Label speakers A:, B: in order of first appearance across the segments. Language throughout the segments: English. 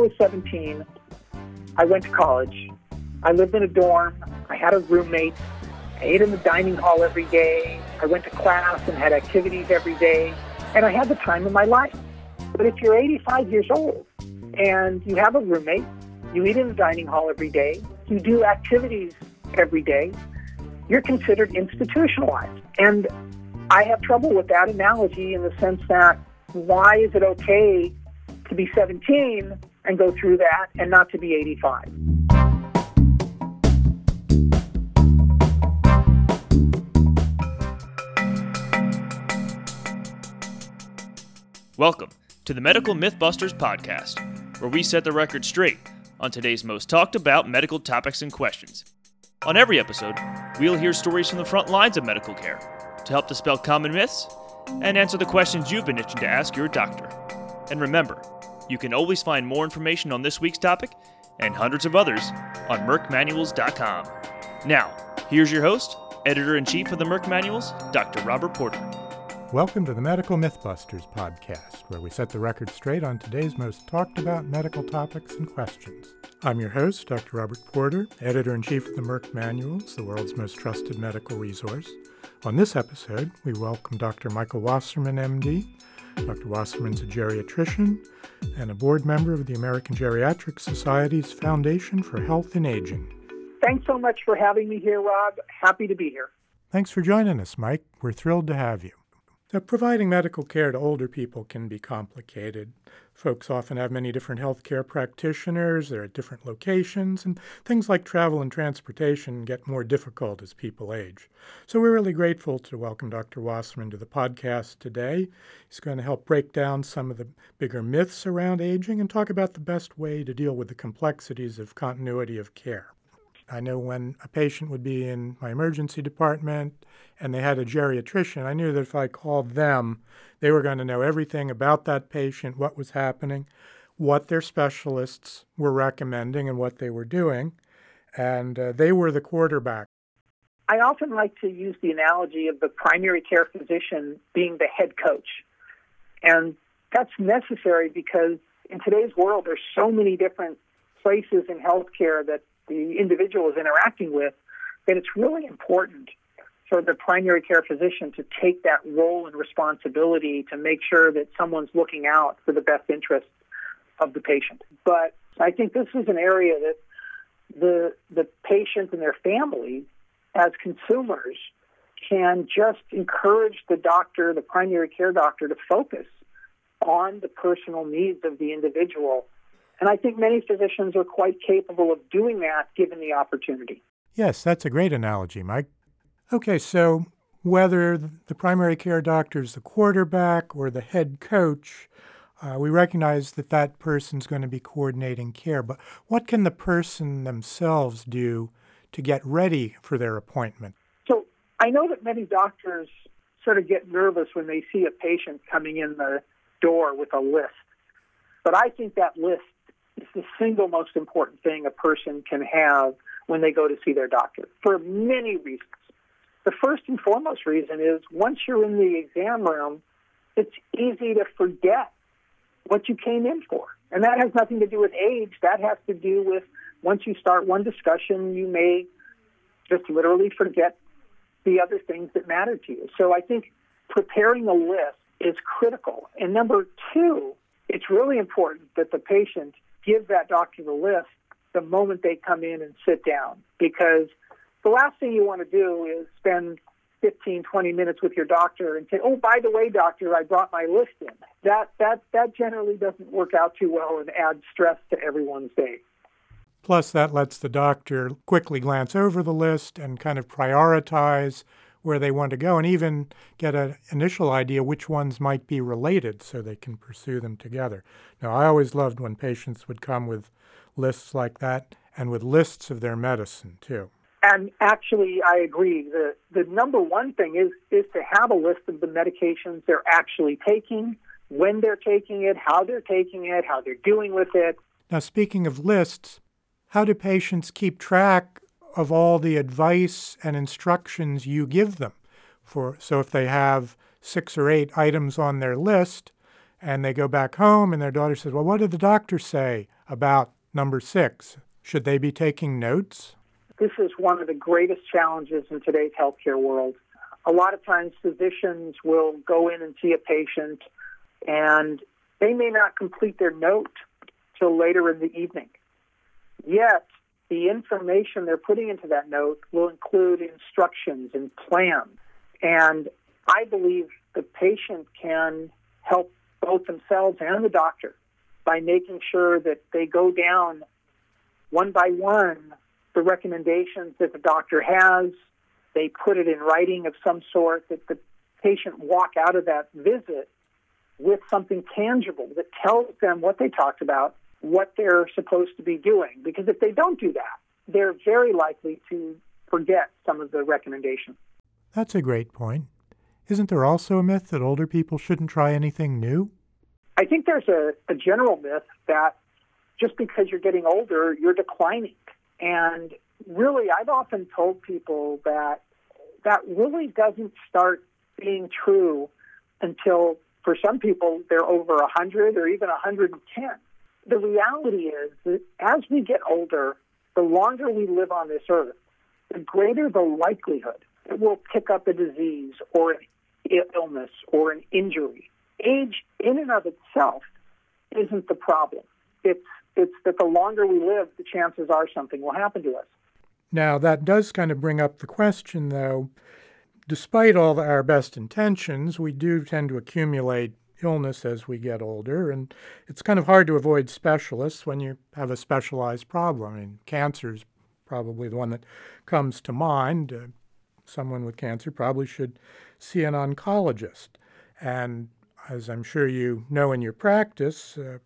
A: was 17, I went to college. I lived in a dorm. I had a roommate. I ate in the dining hall every day. I went to class and had activities every day. And I had the time of my life. But if you're 85 years old and you have a roommate, you eat in the dining hall every day, you do activities every day, you're considered institutionalized. And I have trouble with that analogy in the sense that why is it okay to be 17 and go through that and not to be 85?
B: Welcome to the Medical Mythbusters podcast, where we set the record straight on today's most talked about medical topics and questions. On every episode, we'll hear stories from the front lines of medical care to help dispel common myths and answer the questions you've been itching to ask your doctor. And remember, you can always find more information on this week's topic and hundreds of others on merckmanuals.com. Now, here's your host, editor in chief of the Merck Manuals, Dr. Robert Porter.
C: Welcome to the Medical Mythbusters podcast, where we set the record straight on today's most talked about medical topics and questions. I'm your host, Dr. Robert Porter, editor in chief of the Merck Manuals, the world's most trusted medical resource. On this episode, we welcome Dr. Michael Wasserman, MD. Dr. Wasserman's a geriatrician and a board member of the American Geriatric Society's Foundation for Health and Aging.
A: Thanks so much for having me here, Rob. Happy to be here.
C: Thanks for joining us, Mike. We're thrilled to have you. Now, providing medical care to older people can be complicated. Folks often have many different healthcare practitioners, they're at different locations, and things like travel and transportation get more difficult as people age. So we're really grateful to welcome Dr. Wasserman to the podcast today. He's going to help break down some of the bigger myths around aging and talk about the best way to deal with the complexities of continuity of care. I know when a patient would be in my emergency department and they had a geriatrician, I knew that if I called them, they were going to know everything about that patient, what was happening, what their specialists were recommending, and what they were doing. And uh, they were the quarterback.
A: I often like to use the analogy of the primary care physician being the head coach. And that's necessary because in today's world, there's so many different places in healthcare that the individual is interacting with, that it's really important for the primary care physician to take that role and responsibility to make sure that someone's looking out for the best interests of the patient. But I think this is an area that the the patient and their family as consumers can just encourage the doctor, the primary care doctor to focus on the personal needs of the individual and I think many physicians are quite capable of doing that given the opportunity.
C: Yes, that's a great analogy, Mike. Okay, so whether the primary care doctor is the quarterback or the head coach, uh, we recognize that that person's going to be coordinating care. But what can the person themselves do to get ready for their appointment?
A: So I know that many doctors sort of get nervous when they see a patient coming in the door with a list. But I think that list is the single most important thing a person can have when they go to see their doctor for many reasons. The first and foremost reason is once you're in the exam room, it's easy to forget what you came in for. And that has nothing to do with age. That has to do with once you start one discussion, you may just literally forget the other things that matter to you. So I think preparing a list is critical. And number two, it's really important that the patient give that doctor the list the moment they come in and sit down. Because the last thing you want to do is spend 15 20 minutes with your doctor and say oh by the way doctor i brought my list in. That that that generally doesn't work out too well and adds stress to everyone's day.
C: Plus that lets the doctor quickly glance over the list and kind of prioritize where they want to go and even get an initial idea which ones might be related so they can pursue them together. Now, I always loved when patients would come with lists like that and with lists of their medicine too.
A: And actually, I agree. The, the number one thing is, is to have a list of the medications they're actually taking, when they're taking it, how they're taking it, how they're doing with it.
C: Now, speaking of lists, how do patients keep track of all the advice and instructions you give them. For, so if they have six or eight items on their list and they go back home and their daughter says, Well, what did the doctor say about number six. Should they be taking notes?
A: This is one of the greatest challenges in today's healthcare world. A lot of times, physicians will go in and see a patient, and they may not complete their note till later in the evening. Yet, the information they're putting into that note will include instructions and plans. And I believe the patient can help both themselves and the doctor by making sure that they go down one by one the recommendations that the doctor has. They put it in writing of some sort that the patient walk out of that visit with something tangible that tells them what they talked about what they're supposed to be doing. Because if they don't do that, they're very likely to forget some of the recommendations.
C: That's a great point. Isn't there also a myth that older people shouldn't try anything new?
A: I think there's a, a general myth that just because you're getting older, you're declining. And really, I've often told people that that really doesn't start being true until, for some people, they're over 100 or even 110 the reality is that as we get older, the longer we live on this earth, the greater the likelihood that we'll pick up a disease or an illness or an injury. Age, in and of itself, isn't the problem. It's it's that the longer we live, the chances are something will happen to us.
C: Now, that does kind of bring up the question, though. Despite all our best intentions, we do tend to accumulate illness as we get older, and it's kind of hard to avoid specialists when you have a specialized problem. I mean, cancer is probably the one that comes to mind. Uh, someone with cancer probably should see an oncologist. And as I'm sure you know in your practice, uh,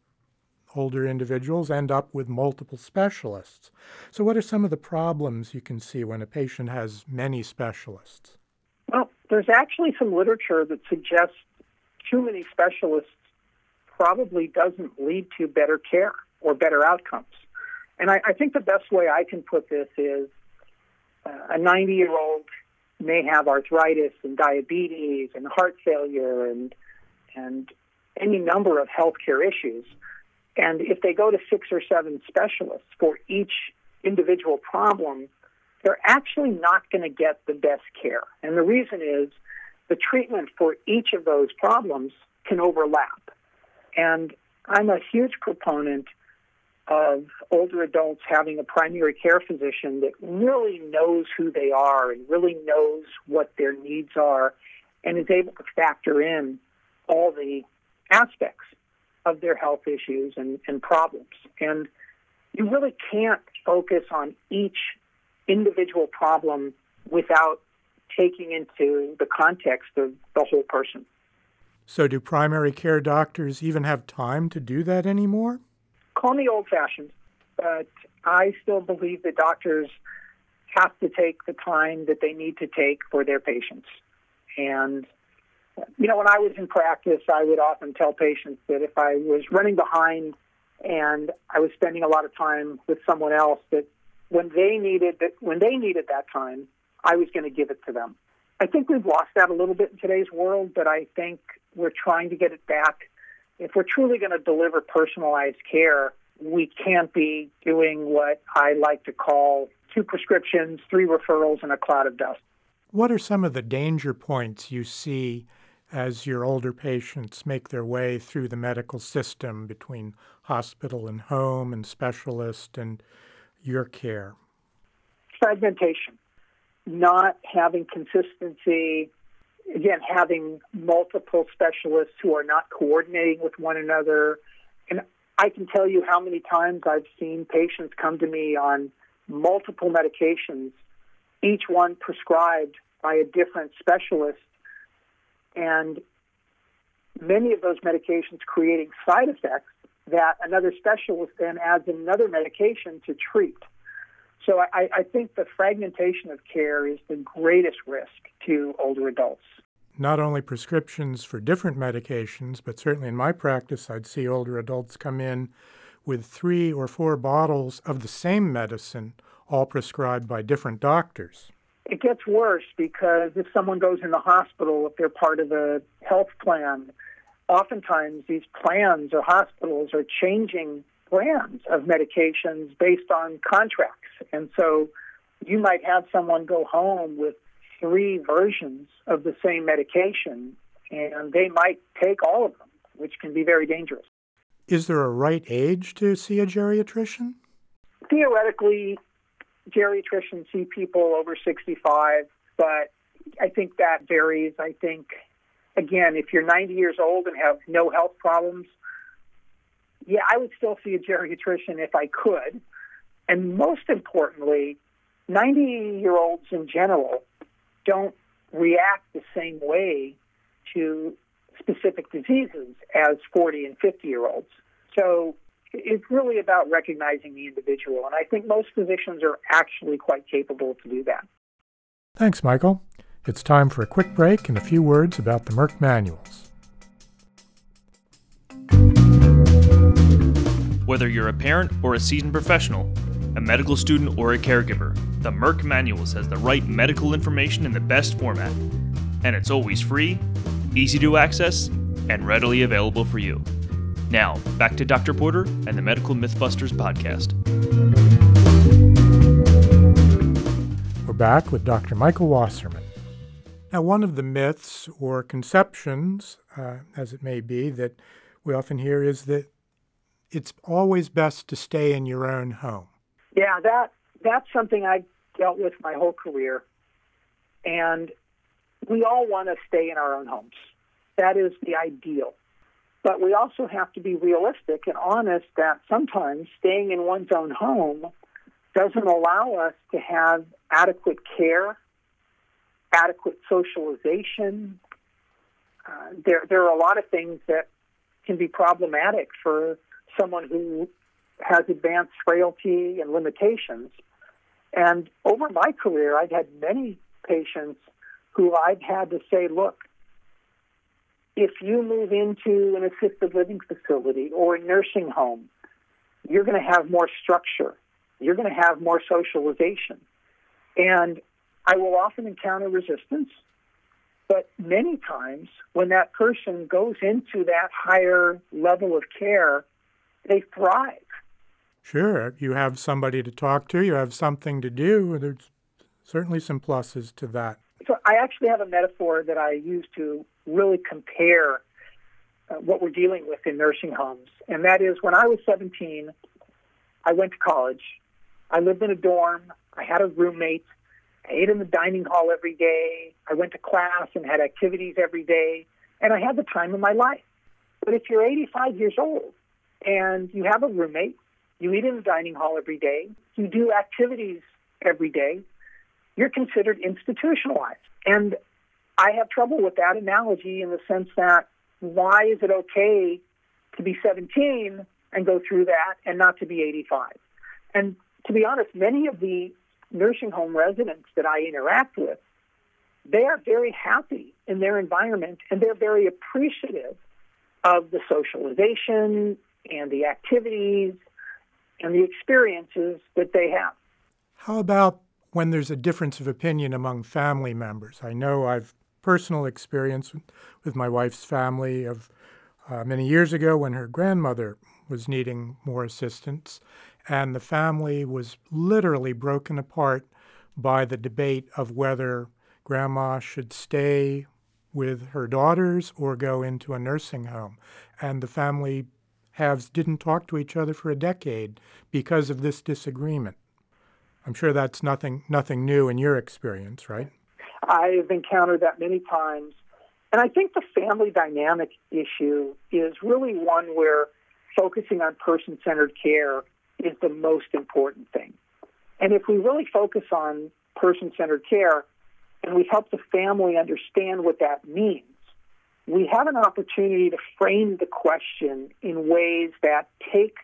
C: older individuals end up with multiple specialists. So, what are some of the problems you can see when a patient has many specialists?
A: Well, there's actually some literature that suggests too many specialists probably doesn't lead to better care or better outcomes. And I, I think the best way I can put this is uh, a 90 year old may have arthritis and diabetes and heart failure and and any number of healthcare issues. And if they go to six or seven specialists for each individual problem, they're actually not going to get the best care. And the reason is the treatment for each of those problems can overlap. And I'm a huge proponent of older adults having a primary care physician that really knows who they are and really knows what their needs are and is able to factor in all the aspects of their health issues and, and problems. And you really can't focus on each individual problem without taking into the context of the whole person.
C: So, do primary care doctors even have time to do that anymore?
A: Call me old fashioned, but I still believe that doctors have to take the time that they need to take for their patients. And, you know, when I was in practice, I would often tell patients that if I was running behind and I was spending a lot of time with someone else, that when they needed that, when they needed that time, I was going to give it to them. I think we've lost that a little bit in today's world, but I think we're trying to get it back. If we're truly going to deliver personalized care, we can't be doing what I like to call two prescriptions, three referrals, and a cloud of dust.
C: What are some of the danger points you see as your older patients make their way through the medical system between hospital and home and specialist and your care?
A: Fragmentation not having consistency, again, having multiple specialists who are not coordinating with one another. And I can tell you how many times I've seen patients come to me on multiple medications, each one prescribed by a different specialist. And many of those medications creating side effects that another specialist then adds another medication to treat. So I, I think the fragmentation of care is the greatest risk to older adults.
C: Not only prescriptions for different medications, but certainly in my practice, I'd see older adults come in with three or four bottles of the same medicine, all prescribed by different doctors.
A: It gets worse because if someone goes in the hospital, if they're part of a health plan, oftentimes these plans or hospitals are changing brands of medications based on contracts. And so you might have someone go home with three versions of the same medication, and they might take all of them, which can be very dangerous.
C: Is there a right age to see a geriatrician?
A: Theoretically, geriatricians see people over 65, but I think that varies. I think, again, if you're 90 years old and have no health problems, yeah, I would still see a geriatrician if I could. And most importantly, 90 year olds in general don't react the same way to specific diseases as 40 and 50 year olds. So it's really about recognizing the individual. And I think most physicians are actually quite capable to do that.
C: Thanks, Michael. It's time for a quick break and a few words about the Merck manuals.
B: Whether you're a parent or a seasoned professional, a medical student or a caregiver, the Merck Manuals has the right medical information in the best format. And it's always free, easy to access, and readily available for you. Now, back to Dr. Porter and the Medical Mythbusters podcast.
C: We're back with Dr. Michael Wasserman. Now, one of the myths or conceptions, uh, as it may be, that we often hear is that it's always best to stay in your own home.
A: Yeah, that that's something I've dealt with my whole career, and we all want to stay in our own homes. That is the ideal. But we also have to be realistic and honest that sometimes staying in one's own home doesn't allow us to have adequate care, adequate socialization. Uh, there, there are a lot of things that can be problematic for someone who has advanced frailty and limitations. And over my career, I've had many patients who I've had to say, look, if you move into an assisted living facility or a nursing home, you're going to have more structure. You're going to have more socialization. And I will often encounter resistance, but many times when that person goes into that higher level of care, they thrive.
C: Sure, you have somebody to talk to, you have something to do. There's certainly some pluses to that.
A: So I actually have a metaphor that I use to really compare uh, what we're dealing with in nursing homes. And that is when I was 17, I went to college. I lived in a dorm. I had a roommate. I ate in the dining hall every day. I went to class and had activities every day. And I had the time of my life. But if you're 85 years old and you have a roommate, you eat in the dining hall every day, you do activities every day, you're considered institutionalized. And I have trouble with that analogy in the sense that why is it okay to be 17 and go through that and not to be 85? And to be honest, many of the nursing home residents that I interact with, they are very happy in their environment and they're very appreciative of the socialization and the activities and the experiences that they have.
C: How about when there's a difference of opinion among family members? I know I've personal experience with my wife's family of uh, many years ago when her grandmother was needing more assistance, and the family was literally broken apart by the debate of whether grandma should stay with her daughters or go into a nursing home. And the family halves didn't talk to each other for a decade because of this disagreement. I'm sure that's nothing nothing new in your experience, right?
A: I've encountered that many times. And I think the family dynamic issue is really one where focusing on person centered care is the most important thing. And if we really focus on person centered care and we help the family understand what that means, we have an opportunity to frame the question in ways that take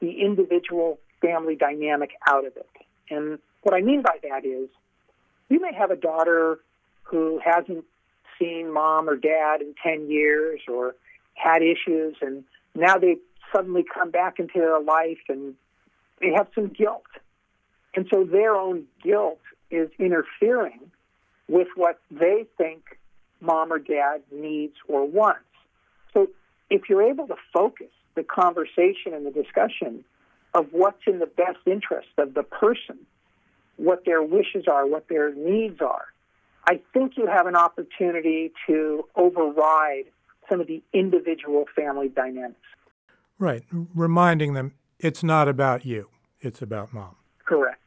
A: the individual family dynamic out of it. And what I mean by that is you may have a daughter who hasn't seen mom or dad in 10 years or had issues and now they suddenly come back into their life and they have some guilt. And so their own guilt is interfering with what they think mom or dad needs or wants. So if you're able to focus the conversation and the discussion of what's in the best interest of the person, what their wishes are, what their needs are, I think you have an opportunity to override some of the individual family dynamics.
C: Right. Reminding them it's not about you, it's about mom.
A: Correct.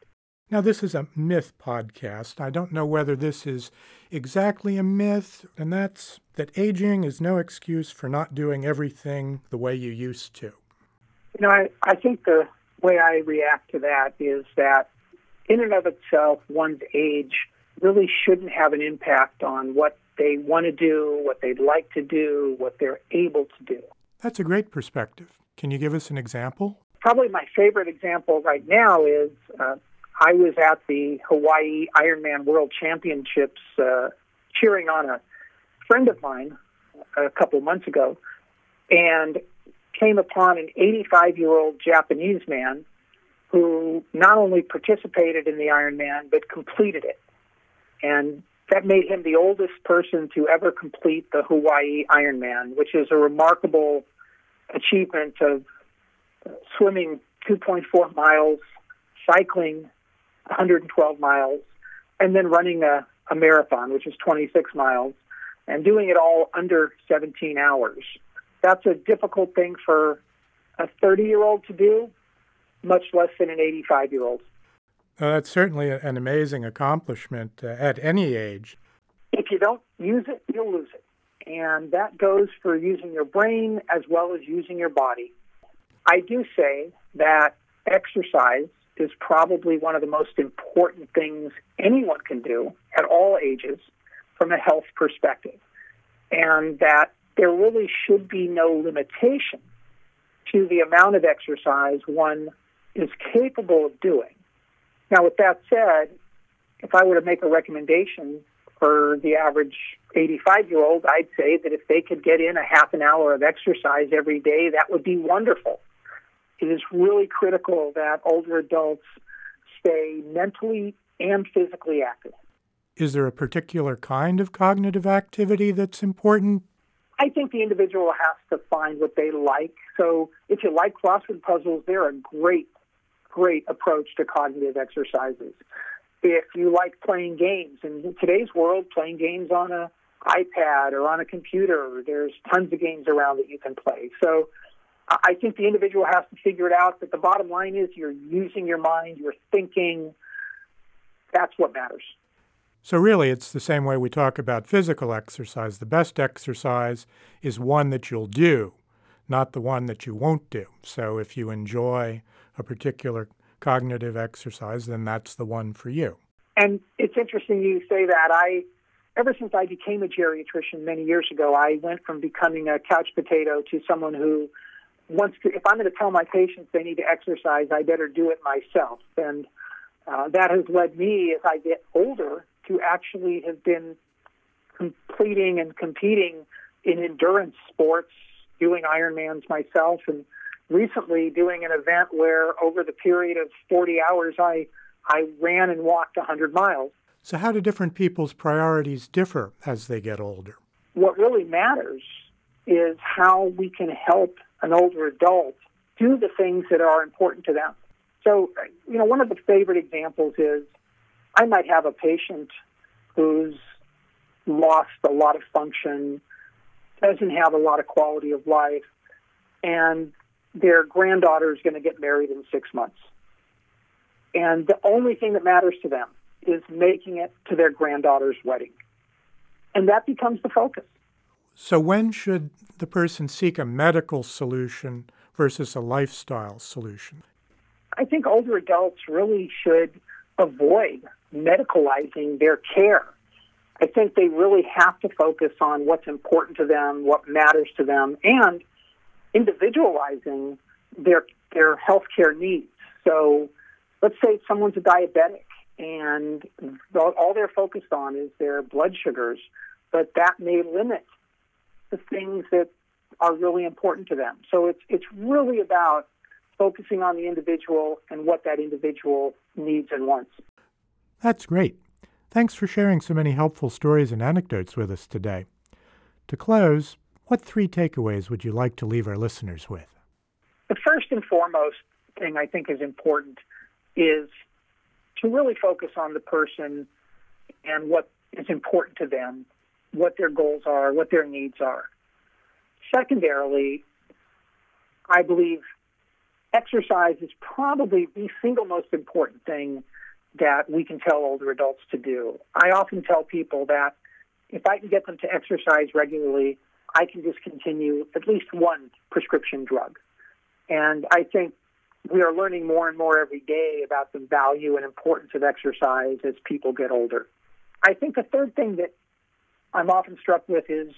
C: Now, this is a myth podcast. I don't know whether this is exactly a myth, and that's that aging is no excuse for not doing everything the way you used to.
A: You know, I, I think the way I react to that is that in and of itself, one's age really shouldn't have an impact on what they want to do, what they'd like to do, what they're able to do.
C: That's a great perspective. Can you give us an example?
A: Probably my favorite example right now is uh, I was at the Hawaii Ironman World Championships uh, cheering on a friend of mine a couple months ago and came upon an 85 year old Japanese man who not only participated in the Ironman but completed it. And that made him the oldest person to ever complete the Hawaii Ironman, which is a remarkable achievement of swimming 2.4 miles, cycling 112 miles, and then running a, a marathon, which is 26 miles, and doing it all under 17 hours. That's a difficult thing for a 30 year old to do, much less than an 85 year old.
C: Well, that's certainly an amazing accomplishment uh, at any age.
A: If you don't use it, you'll lose it. And that goes for using your brain as well as using your body. I do say that exercise is probably one of the most important things anyone can do at all ages from a health perspective. And that there really should be no limitation to the amount of exercise one is capable of doing now, with that said, if I were to make a recommendation for the average 85 year old, I'd say that if they could get in a half an hour of exercise every day, that would be wonderful. It is really critical that older adults stay mentally and physically active.
C: Is there a particular kind of cognitive activity that's important?
A: I think the individual has to find what they like. So if you like crossword puzzles, they're a great great approach to cognitive exercises. If you like playing games, in today's world, playing games on a iPad or on a computer, there's tons of games around that you can play. So I think the individual has to figure it out. But the bottom line is you're using your mind, you're thinking. That's what matters.
C: So, really, it's the same way we talk about physical exercise. The best exercise is one that you'll do, not the one that you won't do. So, if you enjoy a particular cognitive exercise, then that's the one for you.
A: And it's interesting you say that. I, ever since I became a geriatrician many years ago, I went from becoming a couch potato to someone who wants to. If I'm going to tell my patients they need to exercise, I better do it myself. And uh, that has led me, as I get older, to actually have been completing and competing in endurance sports, doing Ironmans myself, and recently doing an event where over the period of 40 hours I I ran and walked 100 miles.
C: So how do different people's priorities differ as they get older?
A: What really matters is how we can help an older adult do the things that are important to them. So, you know, one of the favorite examples is I might have a patient who's lost a lot of function, doesn't have a lot of quality of life, and their granddaughter is going to get married in six months. And the only thing that matters to them is making it to their granddaughter's wedding. And that becomes the focus.
C: So, when should the person seek a medical solution versus a lifestyle solution?
A: I think older adults really should avoid medicalizing their care. I think they really have to focus on what's important to them, what matters to them, and individualizing their their healthcare needs. So, let's say someone's a diabetic and all they're focused on is their blood sugars, but that may limit the things that are really important to them. So it's it's really about focusing on the individual and what that individual needs and wants.
C: That's great. Thanks for sharing so many helpful stories and anecdotes with us today. To close, what three takeaways would you like to leave our listeners with?
A: The first and foremost, thing I think is important is to really focus on the person and what is important to them, what their goals are, what their needs are. Secondarily, I believe exercise is probably the single most important thing that we can tell older adults to do. I often tell people that if I can get them to exercise regularly, I can discontinue at least one prescription drug. And I think we are learning more and more every day about the value and importance of exercise as people get older. I think the third thing that I'm often struck with is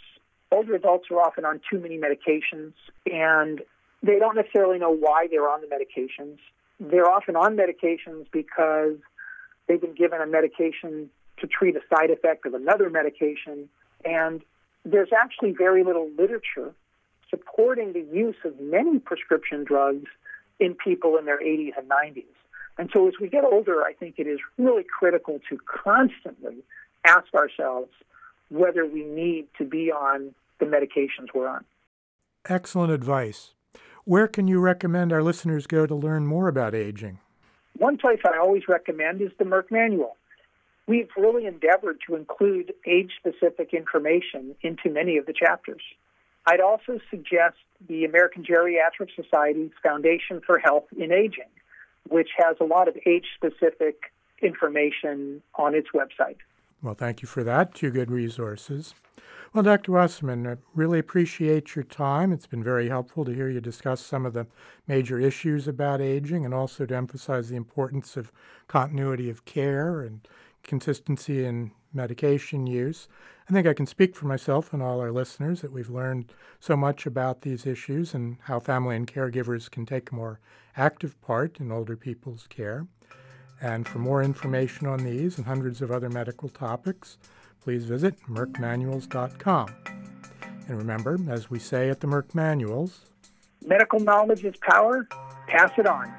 A: older adults are often on too many medications and they don't necessarily know why they're on the medications. They're often on medications because they've been given a medication to treat a side effect of another medication. And there's actually very little literature supporting the use of many prescription drugs in people in their 80s and 90s. And so as we get older, I think it is really critical to constantly ask ourselves whether we need to be on the medications we're on.
C: Excellent advice. Where can you recommend our listeners go to learn more about aging?
A: One place I always recommend is the Merck Manual. We've really endeavored to include age specific information into many of the chapters. I'd also suggest the American Geriatric Society's Foundation for Health in Aging, which has a lot of age specific information on its website.
C: Well, thank you for that. Two good resources. Well, Dr. Wasserman, I really appreciate your time. It's been very helpful to hear you discuss some of the major issues about aging and also to emphasize the importance of continuity of care and consistency in medication use. I think I can speak for myself and all our listeners that we've learned so much about these issues and how family and caregivers can take a more active part in older people's care. And for more information on these and hundreds of other medical topics, please visit merckmanuals.com. And remember, as we say at the Merck Manuals,
A: medical knowledge is power, pass it on.